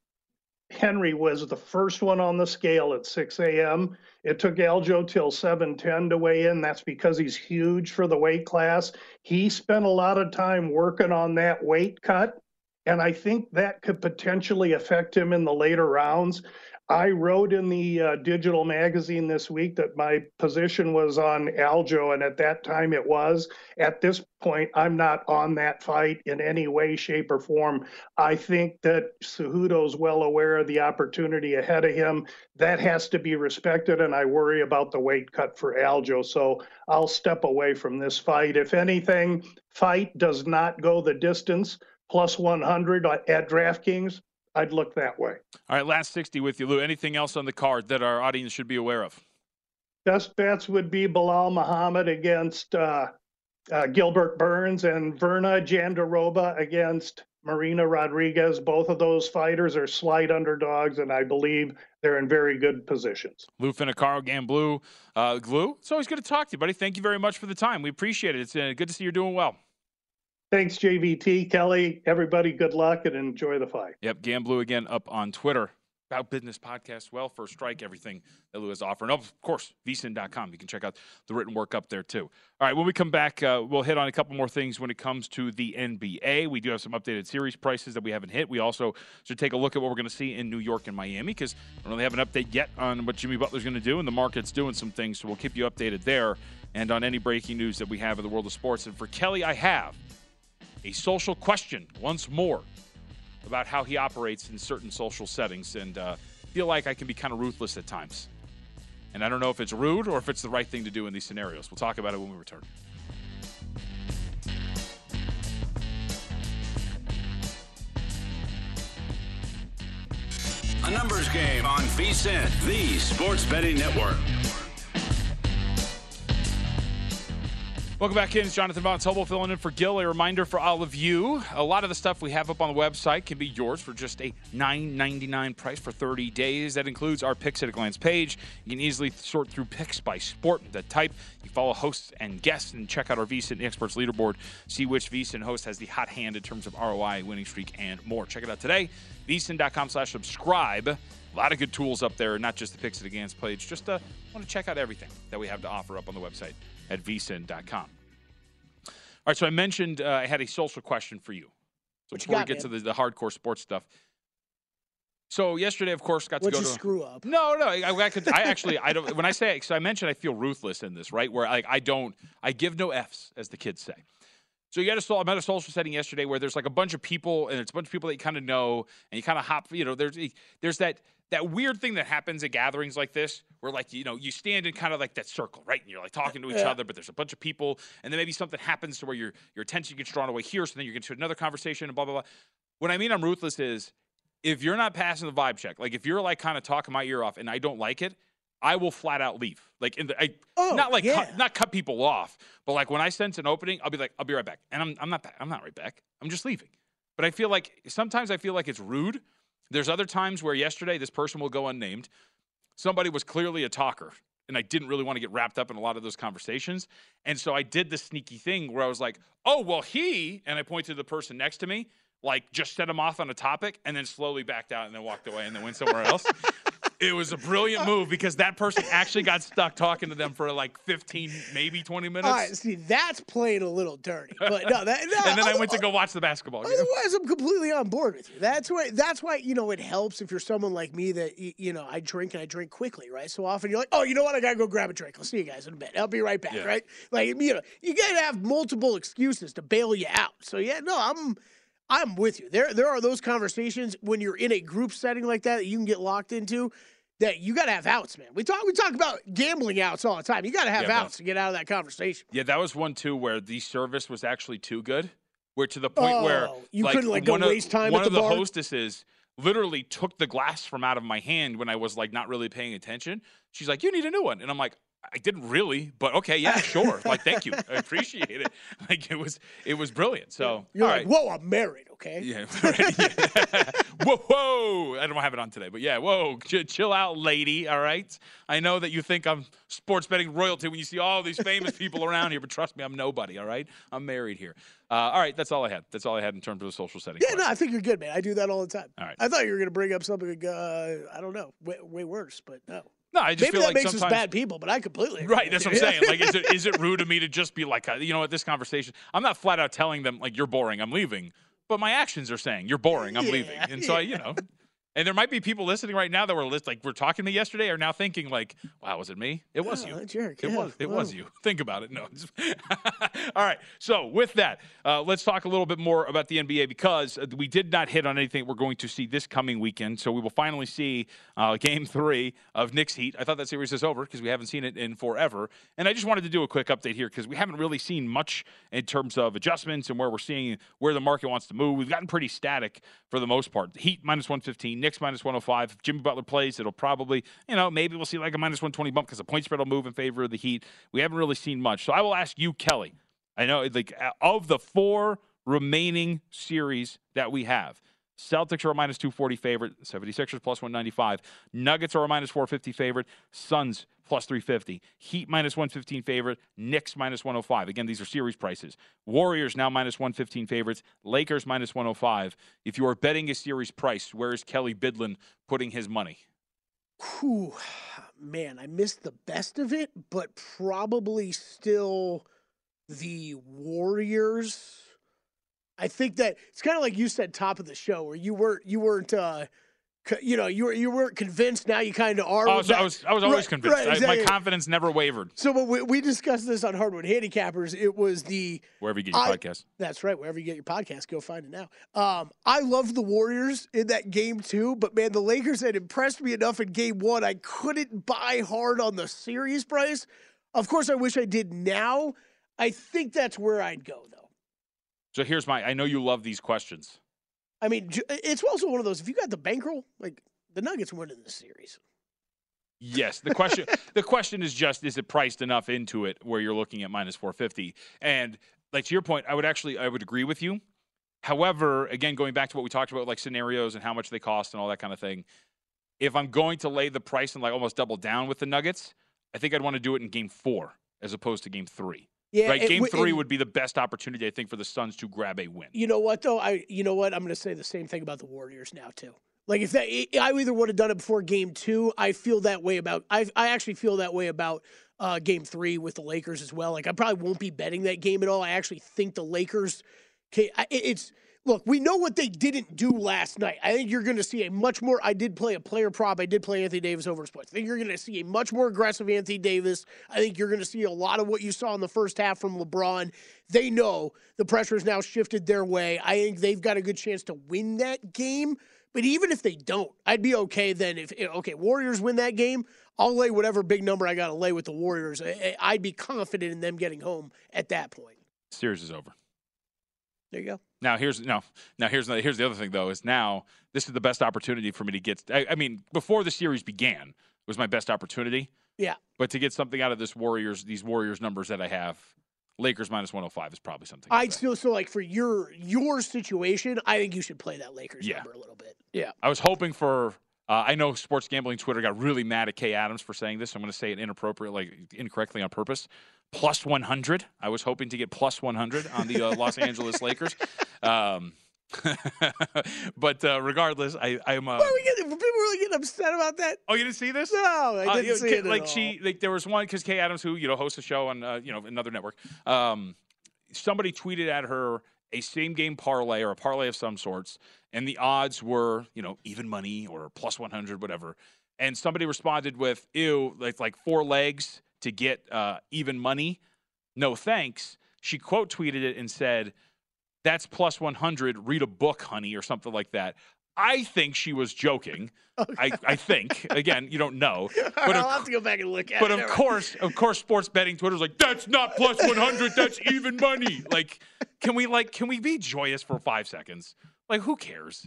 [SPEAKER 8] Henry was the first one on the scale at 6 a.m. It took Aljo till 7:10 to weigh in. That's because he's huge for the weight class. He spent a lot of time working on that weight cut and I think that could potentially affect him in the later rounds. I wrote in the uh, digital magazine this week that my position was on Aljo, and at that time it was. At this point, I'm not on that fight in any way, shape, or form. I think that Cejudo's well aware of the opportunity ahead of him. That has to be respected, and I worry about the weight cut for Aljo. So I'll step away from this fight. If anything, fight does not go the distance plus 100 at DraftKings, I'd look that way.
[SPEAKER 5] All right, last 60 with you, Lou. Anything else on the card that our audience should be aware of?
[SPEAKER 8] Best bets would be Belal Muhammad against uh, uh, Gilbert Burns and Virna Jandiroba against Marina Rodriguez. Both of those fighters are slight underdogs, and I believe they're in very good positions.
[SPEAKER 5] Lou Finocchiaro, Gamblu. Uh, Glue, it's always good to talk to you, buddy. Thank you very much for the time. We appreciate it. It's uh, good to see you're doing well.
[SPEAKER 8] Thanks, JVT. Kelley, everybody, good luck and enjoy the fight.
[SPEAKER 5] Yep, Gamblu again up on Twitter. About Business Podcast, well, first strike, everything that Lou has offered. And of course, vsin.com. You can check out the written work up there too. All right, when we come back, uh, we'll hit on a couple more things when it comes to the NBA. We do have some updated series prices that we haven't hit. We also should take a look at what we're going to see in New York and Miami because we don't really have an update yet on what Jimmy Butler's going to do, and the market's doing some things, so we'll keep you updated there and on any breaking news that we have in the world of sports. And for Kelley, I have a social question once more about how he operates in certain social settings and uh, feel like I can be kind of ruthless at times. And I don't know if it's rude or if it's the right thing to do in these scenarios. We'll talk about it when we return.
[SPEAKER 4] A numbers game on VSIN, the sports betting network.
[SPEAKER 5] Welcome back in. It's Jonathan Von Tobel filling in for Gill. A reminder for all of you a lot of the stuff we have up on the website can be yours for just a $9.99 price for 30 days. That includes our picks at a glance page. You can easily sort through picks by sport, the type. You follow hosts and guests and check out our VSIN Experts leaderboard. See which VSIN host has the hot hand in terms of ROI, winning streak, and more. Check it out today. VSIN.com slash subscribe. A lot of good tools up there, not just the picks at a glance page. Just uh, want to check out everything that we have to offer up on the website at vsin.com. All right, so I mentioned uh, I had a social question for you. So
[SPEAKER 6] What you
[SPEAKER 5] before
[SPEAKER 6] got,
[SPEAKER 5] we get to the, the hardcore sports stuff. So yesterday, of course, got to go to
[SPEAKER 6] screw up?
[SPEAKER 5] No, no, I, I, could, I actually, I don't. When I say, because I mentioned, I feel ruthless in this, right? Where like I don't, I give no f's, as the kids say. So you got a I'm at a social setting yesterday where there's like a bunch of people, and it's a bunch of people that you kind of know, and you kind of hop. You know, there's there's that that weird thing that happens at gatherings like this, where like you know you stand in kind of like that circle, right? And you're like talking to each
[SPEAKER 6] Yeah.
[SPEAKER 5] other, but there's a bunch of people, and then maybe something happens to where your your attention gets drawn away here, so then you get to another conversation and blah blah blah. What I mean, I'm ruthless is if you're not passing the vibe check, like if you're like kind of talking my ear off and I don't like it, I will flat out leave. Like in the, I,
[SPEAKER 6] Oh,
[SPEAKER 5] not like
[SPEAKER 6] yeah.
[SPEAKER 5] cut, not cut people off, but like when I sense an opening, I'll be like, I'll be right back, and I'm I'm not back. I'm not right back. I'm just leaving. But I feel like sometimes I feel like it's rude. There's other times where yesterday this person will go unnamed. Somebody was clearly a talker, and I didn't really want to get wrapped up in a lot of those conversations. And so I did the sneaky thing where I was like, "Oh well, he," and I pointed to the person next to me, like just set him off on a topic, and then slowly backed out and then walked away and then went somewhere else. *laughs* It was a brilliant move because that person actually got stuck talking to them for like 15, maybe 20 minutes.
[SPEAKER 6] All right, see, that's playing a little dirty. But no, that, *laughs* no
[SPEAKER 5] and then I went to go watch the basketball game.
[SPEAKER 6] Otherwise, I'm completely on board with you. That's why. That's why you know it helps if you're someone like me that you know I drink and I drink quickly, right? So often you're like, oh, you know what? I gotta go grab a drink. I'll see you guys in a bit. I'll be right back,
[SPEAKER 5] Yeah.
[SPEAKER 6] right? Like you know, you gotta have multiple excuses to bail you out. So yeah, no, I'm. I'm with you. There, there are those conversations when you're in a group setting like that that you can get locked into. That you got to have outs, man. We talk, we talk about gambling outs all the time. You got to have
[SPEAKER 5] Yeah,
[SPEAKER 6] outs to get out of that conversation.
[SPEAKER 5] Yeah, that was one too where the service was actually too good. Where to the point where
[SPEAKER 6] Oh, you couldn't, like, go
[SPEAKER 5] one of-
[SPEAKER 6] waste time
[SPEAKER 5] One
[SPEAKER 6] at
[SPEAKER 5] of
[SPEAKER 6] the
[SPEAKER 5] the
[SPEAKER 6] bar?
[SPEAKER 5] hostesses literally took the glass from out of my hand when I was like not really paying attention. She's like, "You need a new one," and I'm like. I didn't really, but okay, yeah, sure. like, thank you, I appreciate it. *laughs* Like, it was, it was brilliant. So,
[SPEAKER 6] You're
[SPEAKER 5] all
[SPEAKER 6] like,
[SPEAKER 5] right.
[SPEAKER 6] whoa, I'm married, okay?
[SPEAKER 5] Yeah. *laughs* right, yeah. *laughs* whoa, whoa. I don't have it on today, but yeah, whoa. Ch- chill out, lady. All right. I know that you think I'm sports betting royalty when you see all these famous people around here, but trust me, I'm nobody. All right. I'm married here. Uh, all right. That's all I had. That's all I had in terms of the social setting.
[SPEAKER 6] Yeah, no, I think you're good, man. I do that all the time.
[SPEAKER 5] All right.
[SPEAKER 6] I thought you were going to bring up something, uh, I don't know, way, way worse, but no.
[SPEAKER 5] No, I just
[SPEAKER 6] Maybe
[SPEAKER 5] feel
[SPEAKER 6] that
[SPEAKER 5] like
[SPEAKER 6] makes us bad people, but I completely agree
[SPEAKER 5] Right, that's what I'm saying. Like, is it, *laughs* is it rude of me to just be like, uh, you know what, this conversation? I'm not flat out telling them like you're boring, I'm leaving, but my actions are saying you're boring, I'm leaving,
[SPEAKER 6] Yeah,
[SPEAKER 5] and so I, you know, and there might be people listening right now that were list like we're talking to yesterday are now thinking like, wow, was it me? It was
[SPEAKER 6] Oh,
[SPEAKER 5] you.
[SPEAKER 6] jerk,
[SPEAKER 5] It
[SPEAKER 6] yeah,
[SPEAKER 5] was. It was you. *laughs* Think about it. No. *laughs* All right. So with that, uh, let's talk a little bit more about the NBA because uh, we did not hit on anything we're going to see this coming weekend. So we will finally see uh, Game Three of Knicks Heat. I thought that series is over because we haven't seen it in forever, and I just wanted to do a quick update here because we haven't really seen much in terms of adjustments and where we're seeing where the market wants to move. We've gotten pretty static for the most part. Heat minus 115, Knicks minus 105. If Jimmy Butler plays, it'll probably, you know, maybe we'll see like a minus 120 bump because the point spread will move in favor of the Heat. We haven't really seen much. So I will ask you, Kelley. I know, like, of the four remaining series that we have, Celtics are a minus 240 favorite, 76ers plus 195. Nuggets are a minus 450 favorite, Suns plus 350. Heat minus 115 favorite, Knicks minus 105. Again, these are series prices. Warriors now minus 115 favorites, Lakers minus 105. If you are betting a series price, where is Kelley Bydlon putting his money?
[SPEAKER 6] Whew, man, I missed the best of it, but probably still the Warriors. I think that it's kind of like you said top of the show where you weren't you weren't uh you know, you were you weren't convinced. Now you kind of are.
[SPEAKER 5] Oh, so I was I was always
[SPEAKER 6] Right,
[SPEAKER 5] convinced.
[SPEAKER 6] right,
[SPEAKER 5] I- my confidence never wavered.
[SPEAKER 6] So when we, we discussed this on Hardwood Handicappers, it was the
[SPEAKER 5] Wherever you get your
[SPEAKER 6] I-
[SPEAKER 5] podcast.
[SPEAKER 6] That's right. Wherever you get your podcast, go find it now. Um, I loved the Warriors in that game too, but man, the Lakers had impressed me enough in game one. I couldn't buy hard on the series price. Of course, I wish I did now. I think that's where I'd go though.
[SPEAKER 5] So here's my. I know you love these questions.
[SPEAKER 6] I mean, it's also one of those. If you got the bankroll, like the Nuggets winning the series.
[SPEAKER 5] Yes, the question *laughs* the question is just is it priced enough into it where you're looking at minus 450? And like to your point, I would actually I would agree with you. However, again going back to what we talked about like scenarios and how much they cost and all that kind of thing, if I'm going to lay the price and like almost double down with the Nuggets, I think I'd want to do it in game 4 as opposed to game 3.
[SPEAKER 6] Yeah,
[SPEAKER 5] right? Game
[SPEAKER 6] w-
[SPEAKER 5] 3
[SPEAKER 6] and-
[SPEAKER 5] would be the best opportunity I think for the Suns to grab a win.
[SPEAKER 6] You know what though? I you know what? I'm going to say the same thing about the Warriors now too. Like if that, I either would have done it before Game Two. I feel that way about. I I actually feel that way about uh, Game Three with the Lakers as well. Like I probably won't be betting that game at all. I actually think the Lakers. Okay, it's look. We know what they didn't do last night. I think you're going to see a much more. I did play a player prop. I did play Anthony Davis over sports. I think you're going to see a much more aggressive Anthony Davis. I think you're going to see a lot of what you saw in the first half from LeBron. They know the pressure has now shifted their way. I think they've got a good chance to win that game. But even if they don't, I'd be okay then. If eh, okay, Warriors win that game, I'll lay whatever big number I got to lay with the Warriors. I- I'd be confident in them getting home at that point.
[SPEAKER 5] Series is over.
[SPEAKER 6] There you go.
[SPEAKER 5] Now here's no. Now here's the- here's the other thing though is now this is the best opportunity for me to get. I, I mean, before the series began, was my best opportunity.
[SPEAKER 6] Yeah.
[SPEAKER 5] But to get something out of this Warriors, these Warriors numbers that I have, Lakers minus 105 is probably something.
[SPEAKER 6] I'd still so like for your your situation, I think you should play that Lakers
[SPEAKER 5] Yeah.
[SPEAKER 6] number a little bit. Yeah.
[SPEAKER 5] I was hoping for. Uh, I know sports gambling Twitter got really mad at Kay Adams for saying this. I'm going to say it inappropriate, like incorrectly on purpose. Plus 100. I was hoping to get plus 100 on the uh, Los Angeles Lakers. *laughs* Um, *laughs* but uh, regardless, I, I'm. Uh,
[SPEAKER 6] Why are we getting, people really getting upset about that?
[SPEAKER 5] Oh, you didn't see this?
[SPEAKER 6] No, I
[SPEAKER 5] Uh,
[SPEAKER 6] didn't
[SPEAKER 5] know,
[SPEAKER 6] see it
[SPEAKER 5] like she, like there was one because Kay Adams, who you know hosts a show on uh, you know another network. Um, somebody tweeted at her a same game parlay or a parlay of some sorts, and the odds were you know even money or plus one hundred, whatever. And somebody responded with, "Ew, like like four legs to get uh, even money. No thanks." She quote tweeted it and said, "That's plus one hundred. Read a book, honey, or something like that." I think she was joking. *laughs* I, I think again, you don't know, *laughs* but
[SPEAKER 6] I'll
[SPEAKER 5] of,
[SPEAKER 6] have to go back and look at
[SPEAKER 5] but
[SPEAKER 6] it.
[SPEAKER 5] of
[SPEAKER 6] Never-
[SPEAKER 5] course, of course, sports betting Twitter's like that's not plus one hundred. That's even money. *laughs* Like, can we like can we be joyous for five seconds? Like, who cares?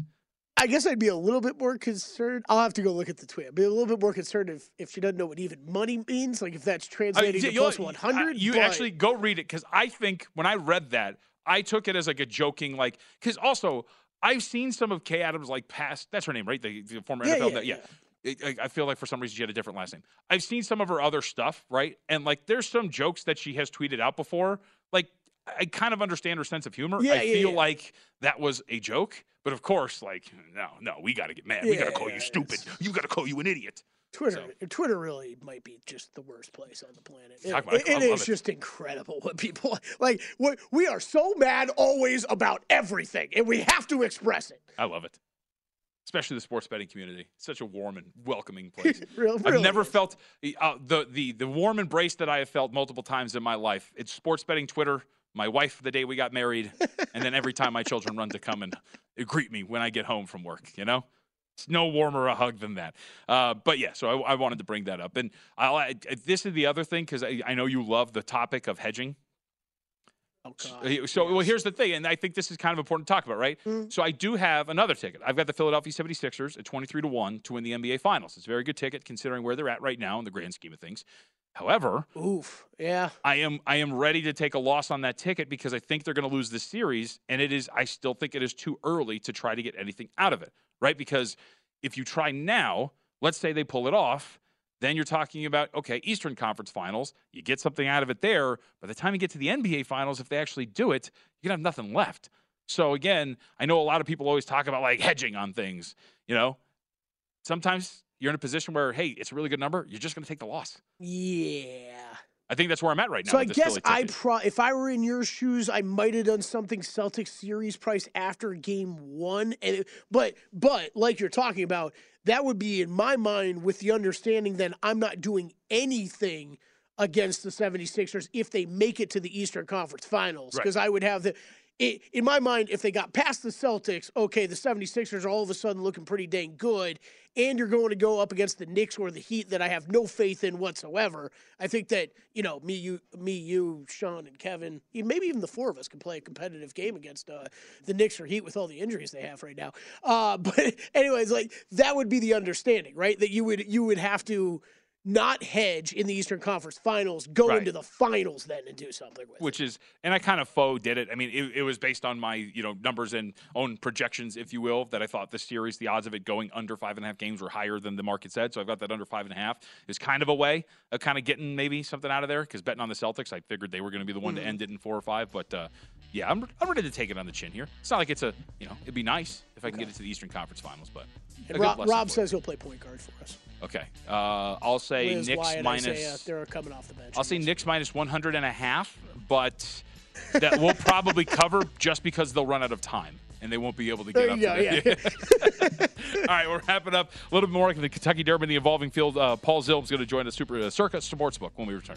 [SPEAKER 6] I guess I'd be a little bit more concerned. I'll have to go look at the tweet. I'd be a little bit more concerned if, if she doesn't know what even money means, like if that's
[SPEAKER 5] I mean,
[SPEAKER 6] translating to plus 100.
[SPEAKER 5] You
[SPEAKER 6] but-
[SPEAKER 5] actually go read it because I think when I read that, I took it as like a joking, like because also I've seen some of Kay Adams like past. That's her name, right? The, the former
[SPEAKER 6] Yeah,
[SPEAKER 5] NFL.
[SPEAKER 6] yeah,
[SPEAKER 5] that- yeah. I I feel like for some reason she had a different last name. I've seen some of her other stuff, right? And like, there's some jokes that she has tweeted out before. Like, I kind of understand her sense of humor.
[SPEAKER 6] Yeah,
[SPEAKER 5] I
[SPEAKER 6] yeah,
[SPEAKER 5] feel
[SPEAKER 6] yeah.
[SPEAKER 5] like that was a joke, but of course, like, no, no, we got to get mad. we got to call you stupid. You got to call you an idiot.
[SPEAKER 6] Twitter, Twitter really might be just the worst place on the planet. It,
[SPEAKER 5] about it.
[SPEAKER 6] it-
[SPEAKER 5] I
[SPEAKER 6] it
[SPEAKER 5] love
[SPEAKER 6] is
[SPEAKER 5] it.
[SPEAKER 6] just incredible what people *laughs* like. We, we are so mad always about everything, and we have to express it.
[SPEAKER 5] I love it. Especially the sports betting community. It's such a warm and welcoming *laughs* place.
[SPEAKER 6] Real-
[SPEAKER 5] I've never
[SPEAKER 6] is.
[SPEAKER 5] felt uh, the the the warm embrace that I have felt multiple times in my life. It's sports betting Twitter, my wife the day we got married, and then every time my children run to come and greet me when I get home from work. You know, it's no warmer a hug than that. Uh, but yeah, so I, I wanted to bring that up, and I'll, I, this is the other thing because I, I know you love the topic of hedging.
[SPEAKER 6] Oh,
[SPEAKER 5] Uh, So, well, here's the thing, and I think this is kind of important to talk about, right?
[SPEAKER 6] Mm-hmm.
[SPEAKER 5] So, I do have another ticket. I've got the Philadelphia 76ers at 23 to 1 to win the NBA Finals. It's a very good ticket considering where they're at right now in the grand scheme of things. However,
[SPEAKER 6] Oof. Yeah.
[SPEAKER 5] I am I am ready to take a loss on that ticket because I think they're going to lose the series, and it is I still think it is too early to try to get anything out of it, right? Because if you try now, let's say they pull it off, then you're talking about okay, Eastern Conference Finals, you get something out of it there. By the time you get to the NBA Finals, if they actually do it, you're gonna have nothing left. So again, I know a lot of people always talk about like hedging on things. You know, sometimes you're in a position where hey, it's a really good number, you're just gonna take the loss.
[SPEAKER 6] Yeah.
[SPEAKER 5] I think that's where I'm at right now.
[SPEAKER 6] So I guess I pro if I were in your shoes, I might have done something Celtics series price after game one. And it, but but like you're talking about, that would be in my mind with the understanding that I'm not doing anything against the 76ers if they make it to the Eastern Conference Finals.
[SPEAKER 5] Right.
[SPEAKER 6] Because I would have the it, in my mind, if they got past the Celtics, okay, the 76ers are all of a sudden looking pretty dang good, and you're going to go up against the Knicks or the Heat that I have no faith in whatsoever. I think that, you know, me, you, me, you, Sean, and Kevin, maybe even the four of us can play a competitive game against uh, the Knicks or Heat with all the injuries they have right now. Uh, *laughs* but anyways, like that would be the understanding, right? That you would you would have to not hedge in the Eastern Conference Finals, go
[SPEAKER 5] Right.
[SPEAKER 6] into the finals then and do something with.
[SPEAKER 5] which is and I kind of faux did it. I mean, it, it was based on my you know numbers and own projections, if you will, that I thought the series, the odds of it going under five and a half games were higher than the market said. So I've got that under five and a half is kind of a way of kind of getting maybe something out of there because betting on the Celtics, I figured they were going to be the one to end it in four or five. But uh, yeah, I'm, I'm ready to take it on the chin here. It's not like it's a you know it'd be nice if I can get it to the Eastern Conference Finals, but
[SPEAKER 6] And Rob, Rob says he'll play point guard for us.
[SPEAKER 5] okay. Uh, I'll say
[SPEAKER 6] Liz,
[SPEAKER 5] Knicks
[SPEAKER 6] Wyatt,
[SPEAKER 5] minus.
[SPEAKER 6] Isaiah, they're coming off the bench.
[SPEAKER 5] I'll say Knicks minus 100 and a half, but that will probably cover just because they'll run out of time and they won't be able to get up
[SPEAKER 6] go,
[SPEAKER 5] the- *laughs* All right, we're wrapping up a little bit more of the Kentucky Derby and the evolving field. Uh, Paul Zilm's going to join the Super uh, Circa Sportsbook when we return.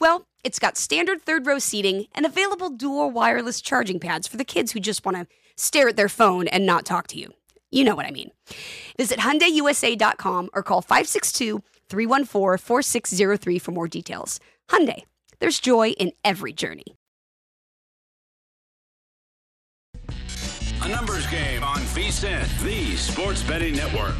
[SPEAKER 9] Well, it's got standard third row seating and available dual wireless charging pads for the kids who just want to stare at their phone and not talk to you. You know what I mean. Visit HyundaiUSA.com or call 562-314-4603 for more details. Hyundai, there's joy in every journey.
[SPEAKER 4] A numbers game on VSIN, the sports betting network.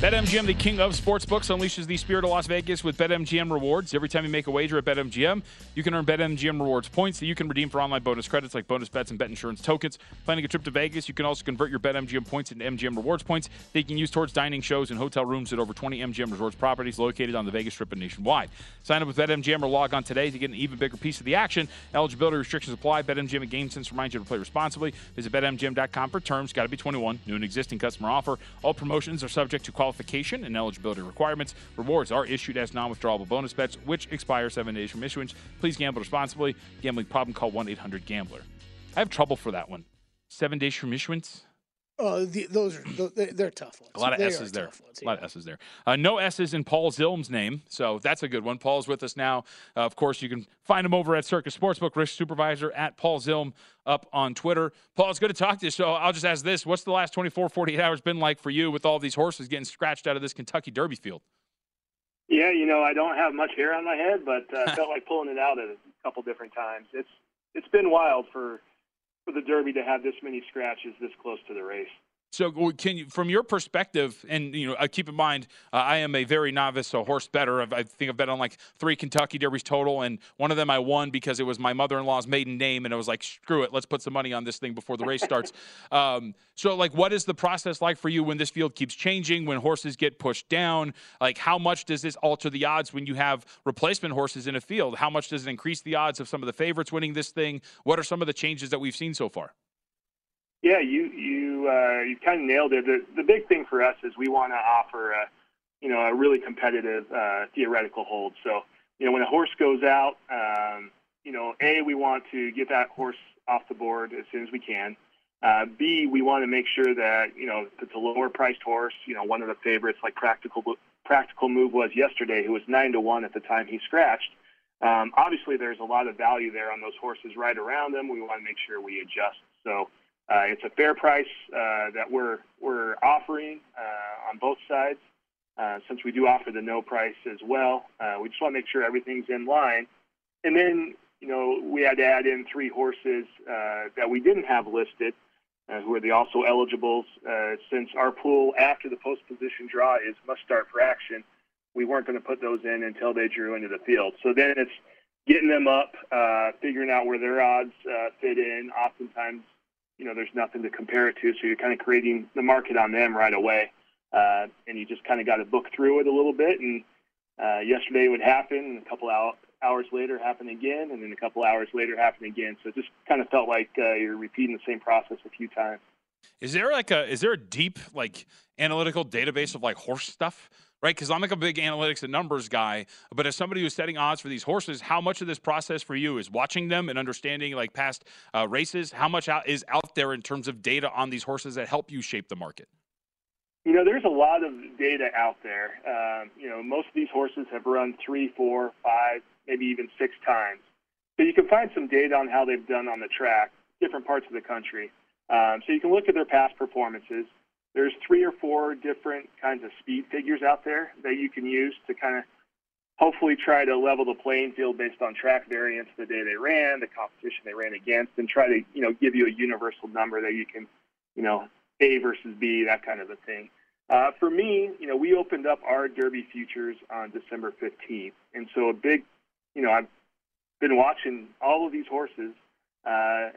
[SPEAKER 5] BetMGM, the king of sportsbooks, unleashes the spirit of Las Vegas with BetMGM rewards. Every time you make a wager at BetMGM, you can earn BetMGM rewards points that you can redeem for online bonus credits like bonus bets and bet insurance tokens. Planning a trip to Vegas, you can also convert your BetMGM points into MGM rewards points that you can use towards dining shows and hotel rooms at over 20 MGM resorts properties located on the Vegas Strip and nationwide. Sign up with BetMGM or log on today to get an even bigger piece of the action. Eligibility restrictions apply. BetMGM and GameSense remind you to play responsibly. Visit BetMGM.com for terms. Got to be 21. New and existing customer offer. All promotions are subject to qualification and eligibility requirements. Rewards are issued as non-withdrawable bonus bets, which expire seven days from issuance. Please gamble responsibly. Gambling problem? Call 1-800-GAMBLER. I have trouble for that one. Seven days from issuance.
[SPEAKER 6] Oh, the, those are tho- they- they're tough ones.
[SPEAKER 5] A lot of
[SPEAKER 6] They
[SPEAKER 5] S's there.
[SPEAKER 6] tough ones,
[SPEAKER 5] A lot of S's there. Uh, no S's in Paul Zilm's name, so that's a good one. Paul's with us now. Uh, of course, you can find him over at Circa Sportsbook, risk supervisor at Paul Zilm up on Twitter. Paul, it's good to talk to you. So I'll just ask this. What's the last 24, 48 hours been like for you with all these horses getting scratched out of this Kentucky Derby field?
[SPEAKER 10] Yeah, you know, I don't have much hair on my head, but uh, felt like pulling it out at a couple different times. It's it's been wild for for the Derby to have this many scratches this close to the race.
[SPEAKER 5] So, can you, from your perspective, and you know, uh, keep in mind, uh, I am a very novice uh, horse better. I think I've bet on like three Kentucky Derbies total, and one of them I won because it was my mother-in-law's maiden name, and I was like, screw it, let's put some money on this thing before the race starts. *laughs* um, so, like, what is the process like for you when this field keeps changing, when horses get pushed down? Like, how much does this alter the odds when you have replacement horses in a field? How much does it increase the odds of some of the favorites winning this thing? What are some of the changes that we've seen so far?
[SPEAKER 10] Yeah, you you uh, you kind of nailed it. The the big thing for us is we want to offer a you know a really competitive uh, theoretical hold. So you know when a horse goes out, um, you know a we want to get that horse off the board as soon as we can. Uh, B we want to make sure that you know it's a lower priced horse, you know one of the favorites like practical practical move was yesterday, who was nine to one at the time he scratched. Um, obviously, there's a lot of value there on those horses right around them. We want to make sure we adjust. So it's a fair price uh, that we're we're offering uh, on both sides. Uh, since we do offer the no price as well, uh, we just want to make sure everything's in line. And then, you know, we had to add in three horses uh, that we didn't have listed, who are the also eligibles. since our pool after the post position draw is must start for action, we weren't going to put those in until they drew into the field. So then it's getting them up, figuring out where their odds fit in. Oftentimes, you know, there's nothing to compare it to, so you're kind of creating the market on them right away uh, and you just kind of got to book through it a little bit. And uh, yesterday would happen, and a couple of hours later happen again, and then a couple hours later happen again. So it just kind of felt like uh, you're repeating the same process a few times.
[SPEAKER 5] Is there like a is there a deep like analytical database of like horse stuff? Right, because I'm like a big analytics and numbers guy, but as somebody who's setting odds for these horses, how much of this process for you is watching them and understanding like past uh, races? How much out, is out there in terms of data on these horses that help you shape the market?
[SPEAKER 10] You know, there's a lot of data out there. Um, you know, most of these horses have run three, four, five, maybe even six times. So you can find some data on how they've done on the track, different parts of the country. Um, so you can look at their past performances. There's three or four different kinds of speed figures out there that you can use to kind of hopefully try to level the playing field based on track variance, the day they ran, the competition they ran against, and try to you know give you a universal number that you can you know A versus B, that kind of a thing. Uh, for me, you know, we opened up our Derby futures on December 15th, and so a big, you know, I've been watching all of these horses, uh,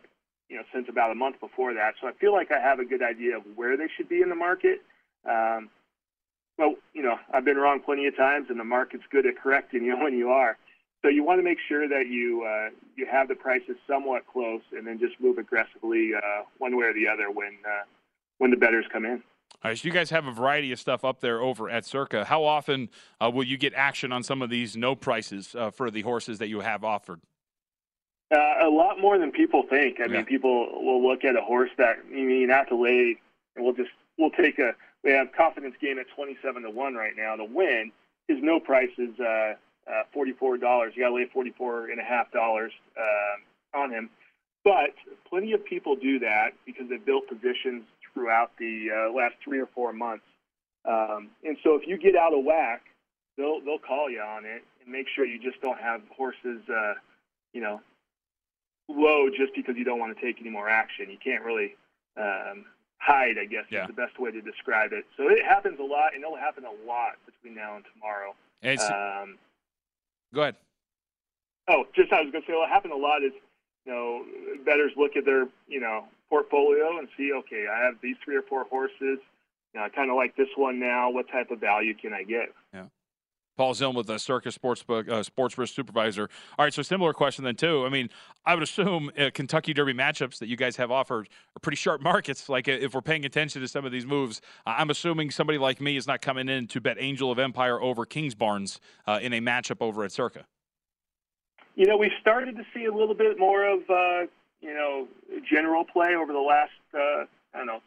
[SPEAKER 10] you know, since about a month before that. So I feel like I have a good idea of where they should be in the market. Um, but you know, I've been wrong plenty of times, and the market's good at correcting *laughs* you when you are. So you want to make sure that you uh, you have the prices somewhat close, and then just move aggressively uh, one way or the other when uh, when the betters come in.
[SPEAKER 5] All right, so you guys have a variety of stuff up there over at Circa. How often uh, will you get action on some of these no prices uh, for the horses that you have offered?
[SPEAKER 10] Uh, a lot more than people think. I yeah. mean, people will look at a horse that you mean have to lay, and we'll just we'll take a we have confidence game at twenty seven to one right now to win. His no price is uh, uh, forty four dollars. You got to lay forty four and a half dollars uh, on him. But plenty of people do that because they built positions throughout the uh, last three or four months. Um, and so if you get out of whack, they'll they'll call you on it and make sure you just don't have horses, uh, you know, low just because you don't want to take any more action. You can't really um, hide, I guess yeah. is the best way to describe it. So it happens a lot, and it'll happen a lot between now and tomorrow.
[SPEAKER 5] Um, go ahead.
[SPEAKER 10] Oh, just I was going to say, what happened a lot is, you know, betters look at their, you know, portfolio and see, okay, I have these three or four horses. You know, I kind of like this one now. What type of value can I get?
[SPEAKER 5] Yeah. Paul Zilm with the Circa Sportsbook uh, Sports Risk Supervisor. All right, so similar question then too. I mean, I would assume uh, Kentucky Derby matchups that you guys have offered are pretty sharp *laughs* markets. Like if we're paying attention to some of these moves, I'm assuming somebody like me is not coming in to bet Angel of Empire over Kingsbarns uh, in a matchup over at Circa.
[SPEAKER 10] You know, we've started to see a little bit more of uh, you know, general play over the last, uh, I don't know,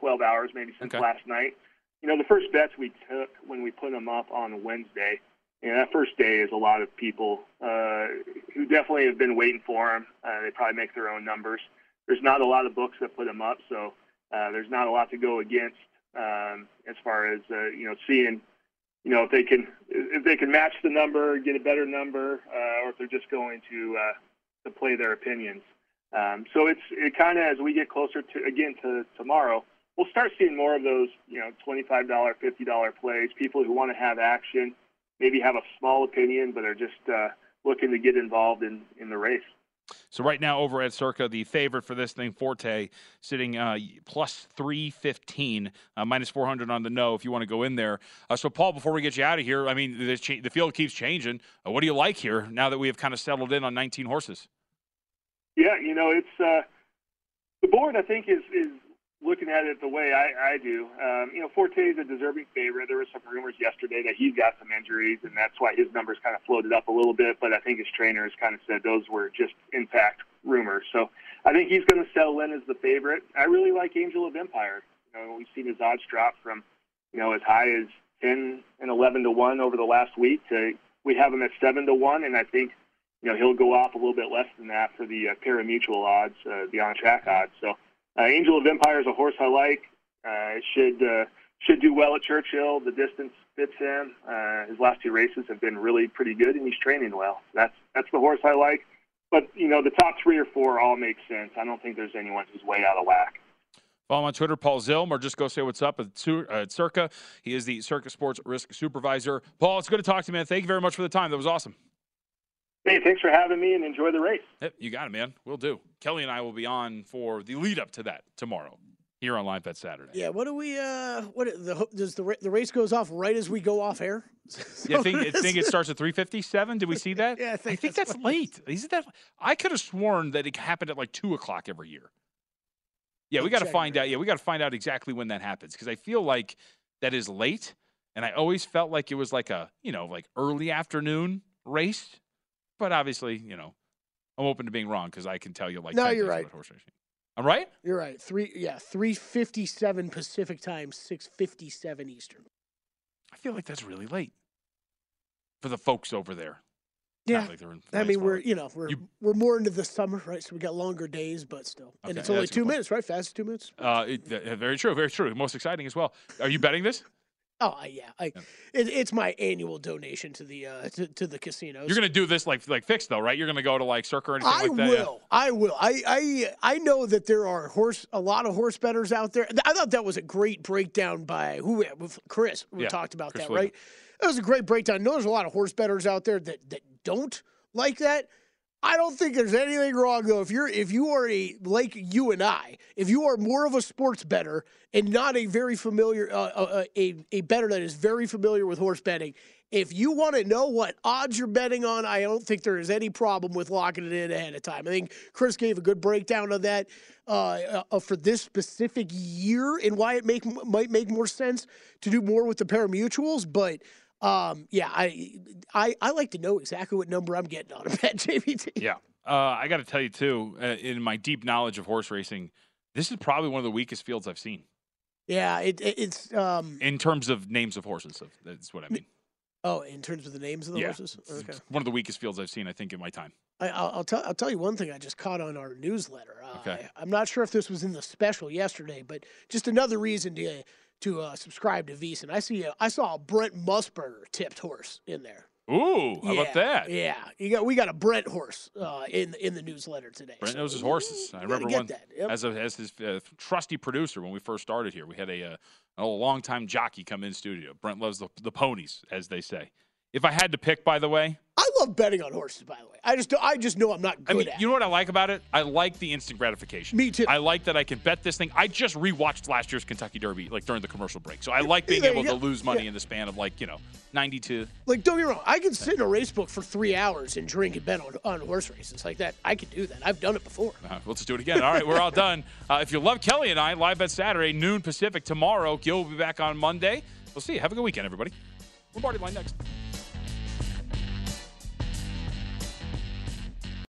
[SPEAKER 10] 12 hours maybe since okay. last night. You know, the first bets we took when we put them up on Wednesday, and that first day is a lot of people uh, who definitely have been waiting for them. Uh, they probably make their own numbers. There's not a lot of books that put them up, so uh, there's not a lot to go against um, as far as uh, you know seeing you know if they can if they can match the number, get a better number, uh, or if they're just going to uh, to play their opinions. Um, so it's it kind of as we get closer to again to tomorrow, we'll start seeing more of those you know twenty five dollar, fifty dollar plays. People who want to have action, maybe have a small opinion, but are just uh, looking to get involved in in the race.
[SPEAKER 5] So right now over at Circa, the favorite for this thing, Forte, sitting uh, plus 315, uh, minus 400 on the no if you want to go in there. Uh, so, Paul, before we get you out of here, I mean, the, the field keeps changing. Uh, what do you like here now that we have kind of settled in on 19 horses?
[SPEAKER 10] Yeah, you know, it's uh, the board. I think is is looking at it the way I, I do. Um, you know, Forte is a deserving favorite. There were some rumors yesterday that he's got some injuries, and that's why his numbers kind of floated up a little bit. But I think his trainer has kind of said those were just, in fact, rumors. So I think he's going to settle in as the favorite. I really like Angel of Empire. You know, we've seen his odds drop from, you know, as high as ten and eleven to one over the last week. To, we have him at seven to one, and I think you know he'll go off a little bit less than that for the uh, pari-mutuel odds, uh, the on track odds. So uh, Angel of Empire is a horse I like. Uh, should uh, should do well at Churchill. The distance fits him. Uh, his last two races have been really pretty good, and he's training well. That's that's the horse I like. But you know, the top three or four all make sense. I don't think there's anyone who's way out of whack.
[SPEAKER 5] Follow on Twitter, Paul Zilm, or just go say what's up at, at Circa. He is the Circa Sports Risk Supervisor. Paul, it's good to talk to you, man. Thank you very much for the time. That was awesome.
[SPEAKER 10] Hey, thanks for having me and enjoy the race.
[SPEAKER 5] Yep, you got it, man. We'll do. Kelley and I will be on for the lead up to that tomorrow here on Live Bet Saturday.
[SPEAKER 6] Yeah, what do we? uh What the does the the race goes off right as we go off air?
[SPEAKER 5] so *laughs* yeah, I think, I think it starts at three fifty seven. Did we see that?
[SPEAKER 6] yeah, I think,
[SPEAKER 5] I think that's, that's late. Isn't that? I could have sworn that it happened at like two o'clock every year. Yeah, we got to find out. Yeah, we got to find out exactly when that happens because I feel like that is late, and I always felt like it was like a you know like early afternoon race, but obviously you know I'm open to being wrong because I can tell you like
[SPEAKER 6] no, you're right.
[SPEAKER 5] Horse racing. I'm right.
[SPEAKER 6] You're right. Three yeah, three fifty seven Pacific time, six fifty seven Eastern.
[SPEAKER 5] I feel like that's really late for the folks over there.
[SPEAKER 6] Yeah,
[SPEAKER 5] like
[SPEAKER 6] I mean we're you know we're you, we're more into the summer, right? So we got longer days, but still, okay, and it's only two minutes, right? Fast two minutes.
[SPEAKER 5] Uh, it, uh, very true, very true. Most exciting as well. Are you betting this?
[SPEAKER 6] Oh yeah, I, it, it's my annual donation to the uh, to, to the casinos.
[SPEAKER 5] You're gonna do this like like fixed though, right? You're gonna go to like Circa or anything
[SPEAKER 6] I
[SPEAKER 5] like that.
[SPEAKER 6] Will. Yeah? I will. I I I know that there are horse a lot of horse betters out there. I thought that was a great breakdown by who Chris. We
[SPEAKER 5] yeah,
[SPEAKER 6] talked about
[SPEAKER 5] Chris
[SPEAKER 6] that, right? That was a great breakdown. I know there's a lot of horse betters out there that that don't like that. I don't think there's anything wrong though. If you're if you are a like you and I, if you are more of a sports better and not a very familiar uh, uh, uh a a better that is very familiar with horse betting, if you want to know what odds you're betting on, I don't think there is any problem with locking it in ahead of time. I think Chris gave a good breakdown of that uh, uh, for this specific year and why it make might make more sense to do more with the pari-mutuels, but um, yeah, I, I I like to know exactly what number I'm getting on a bet, JVT.
[SPEAKER 5] Yeah, uh, I got to tell you too, uh, in my deep knowledge of horse racing, this is probably one of the weakest fields I've seen.
[SPEAKER 6] Yeah, it, it, it's um,
[SPEAKER 5] in terms of names of horses. That's what I mean.
[SPEAKER 6] Oh, in terms of the names of the
[SPEAKER 5] yeah.
[SPEAKER 6] horses, okay.
[SPEAKER 5] one of the weakest fields I've seen, I think, in my time.
[SPEAKER 6] I, will tell I'll tell you one thing I just caught on our newsletter. Uh,
[SPEAKER 5] okay.
[SPEAKER 6] I, am not sure if this was in the special yesterday, but just another reason to to uh, subscribe to VSiN. I see. A, I saw a Brent Musburger tipped horse in there.
[SPEAKER 5] Ooh, how
[SPEAKER 6] yeah,
[SPEAKER 5] about that?
[SPEAKER 6] Yeah, you got we got a Brent horse uh, in in the newsletter today.
[SPEAKER 5] Brent
[SPEAKER 6] so,
[SPEAKER 5] knows his horses. I remember one
[SPEAKER 6] yep.
[SPEAKER 5] as a, as his uh, trusty producer when we first started here. We had a, uh, a long time jockey come in studio. Brent loves the, the ponies, as they say. If I had to pick, by the way,
[SPEAKER 6] I love betting on horses. By the way, I just I just know I'm not good
[SPEAKER 5] I mean,
[SPEAKER 6] at.
[SPEAKER 5] You know what I like about it? I like the instant gratification.
[SPEAKER 6] Me too.
[SPEAKER 5] I like that I can bet this thing. I just rewatched last year's Kentucky Derby like during the commercial break, so I like being able to lose money
[SPEAKER 6] yeah.
[SPEAKER 5] in the span of like you know ninety two.
[SPEAKER 6] Like don't get me wrong, I can sit in a race book for three hours and drink and bet on, on horse races like that. I can do that. I've done it before.
[SPEAKER 5] Uh, we'll just do it again. All right, we're all done. Uh, if you love Kelley and I, live bet Saturday noon Pacific tomorrow. Gill will be back on Monday. We'll see you. Have a good weekend, everybody. Lombardi line next.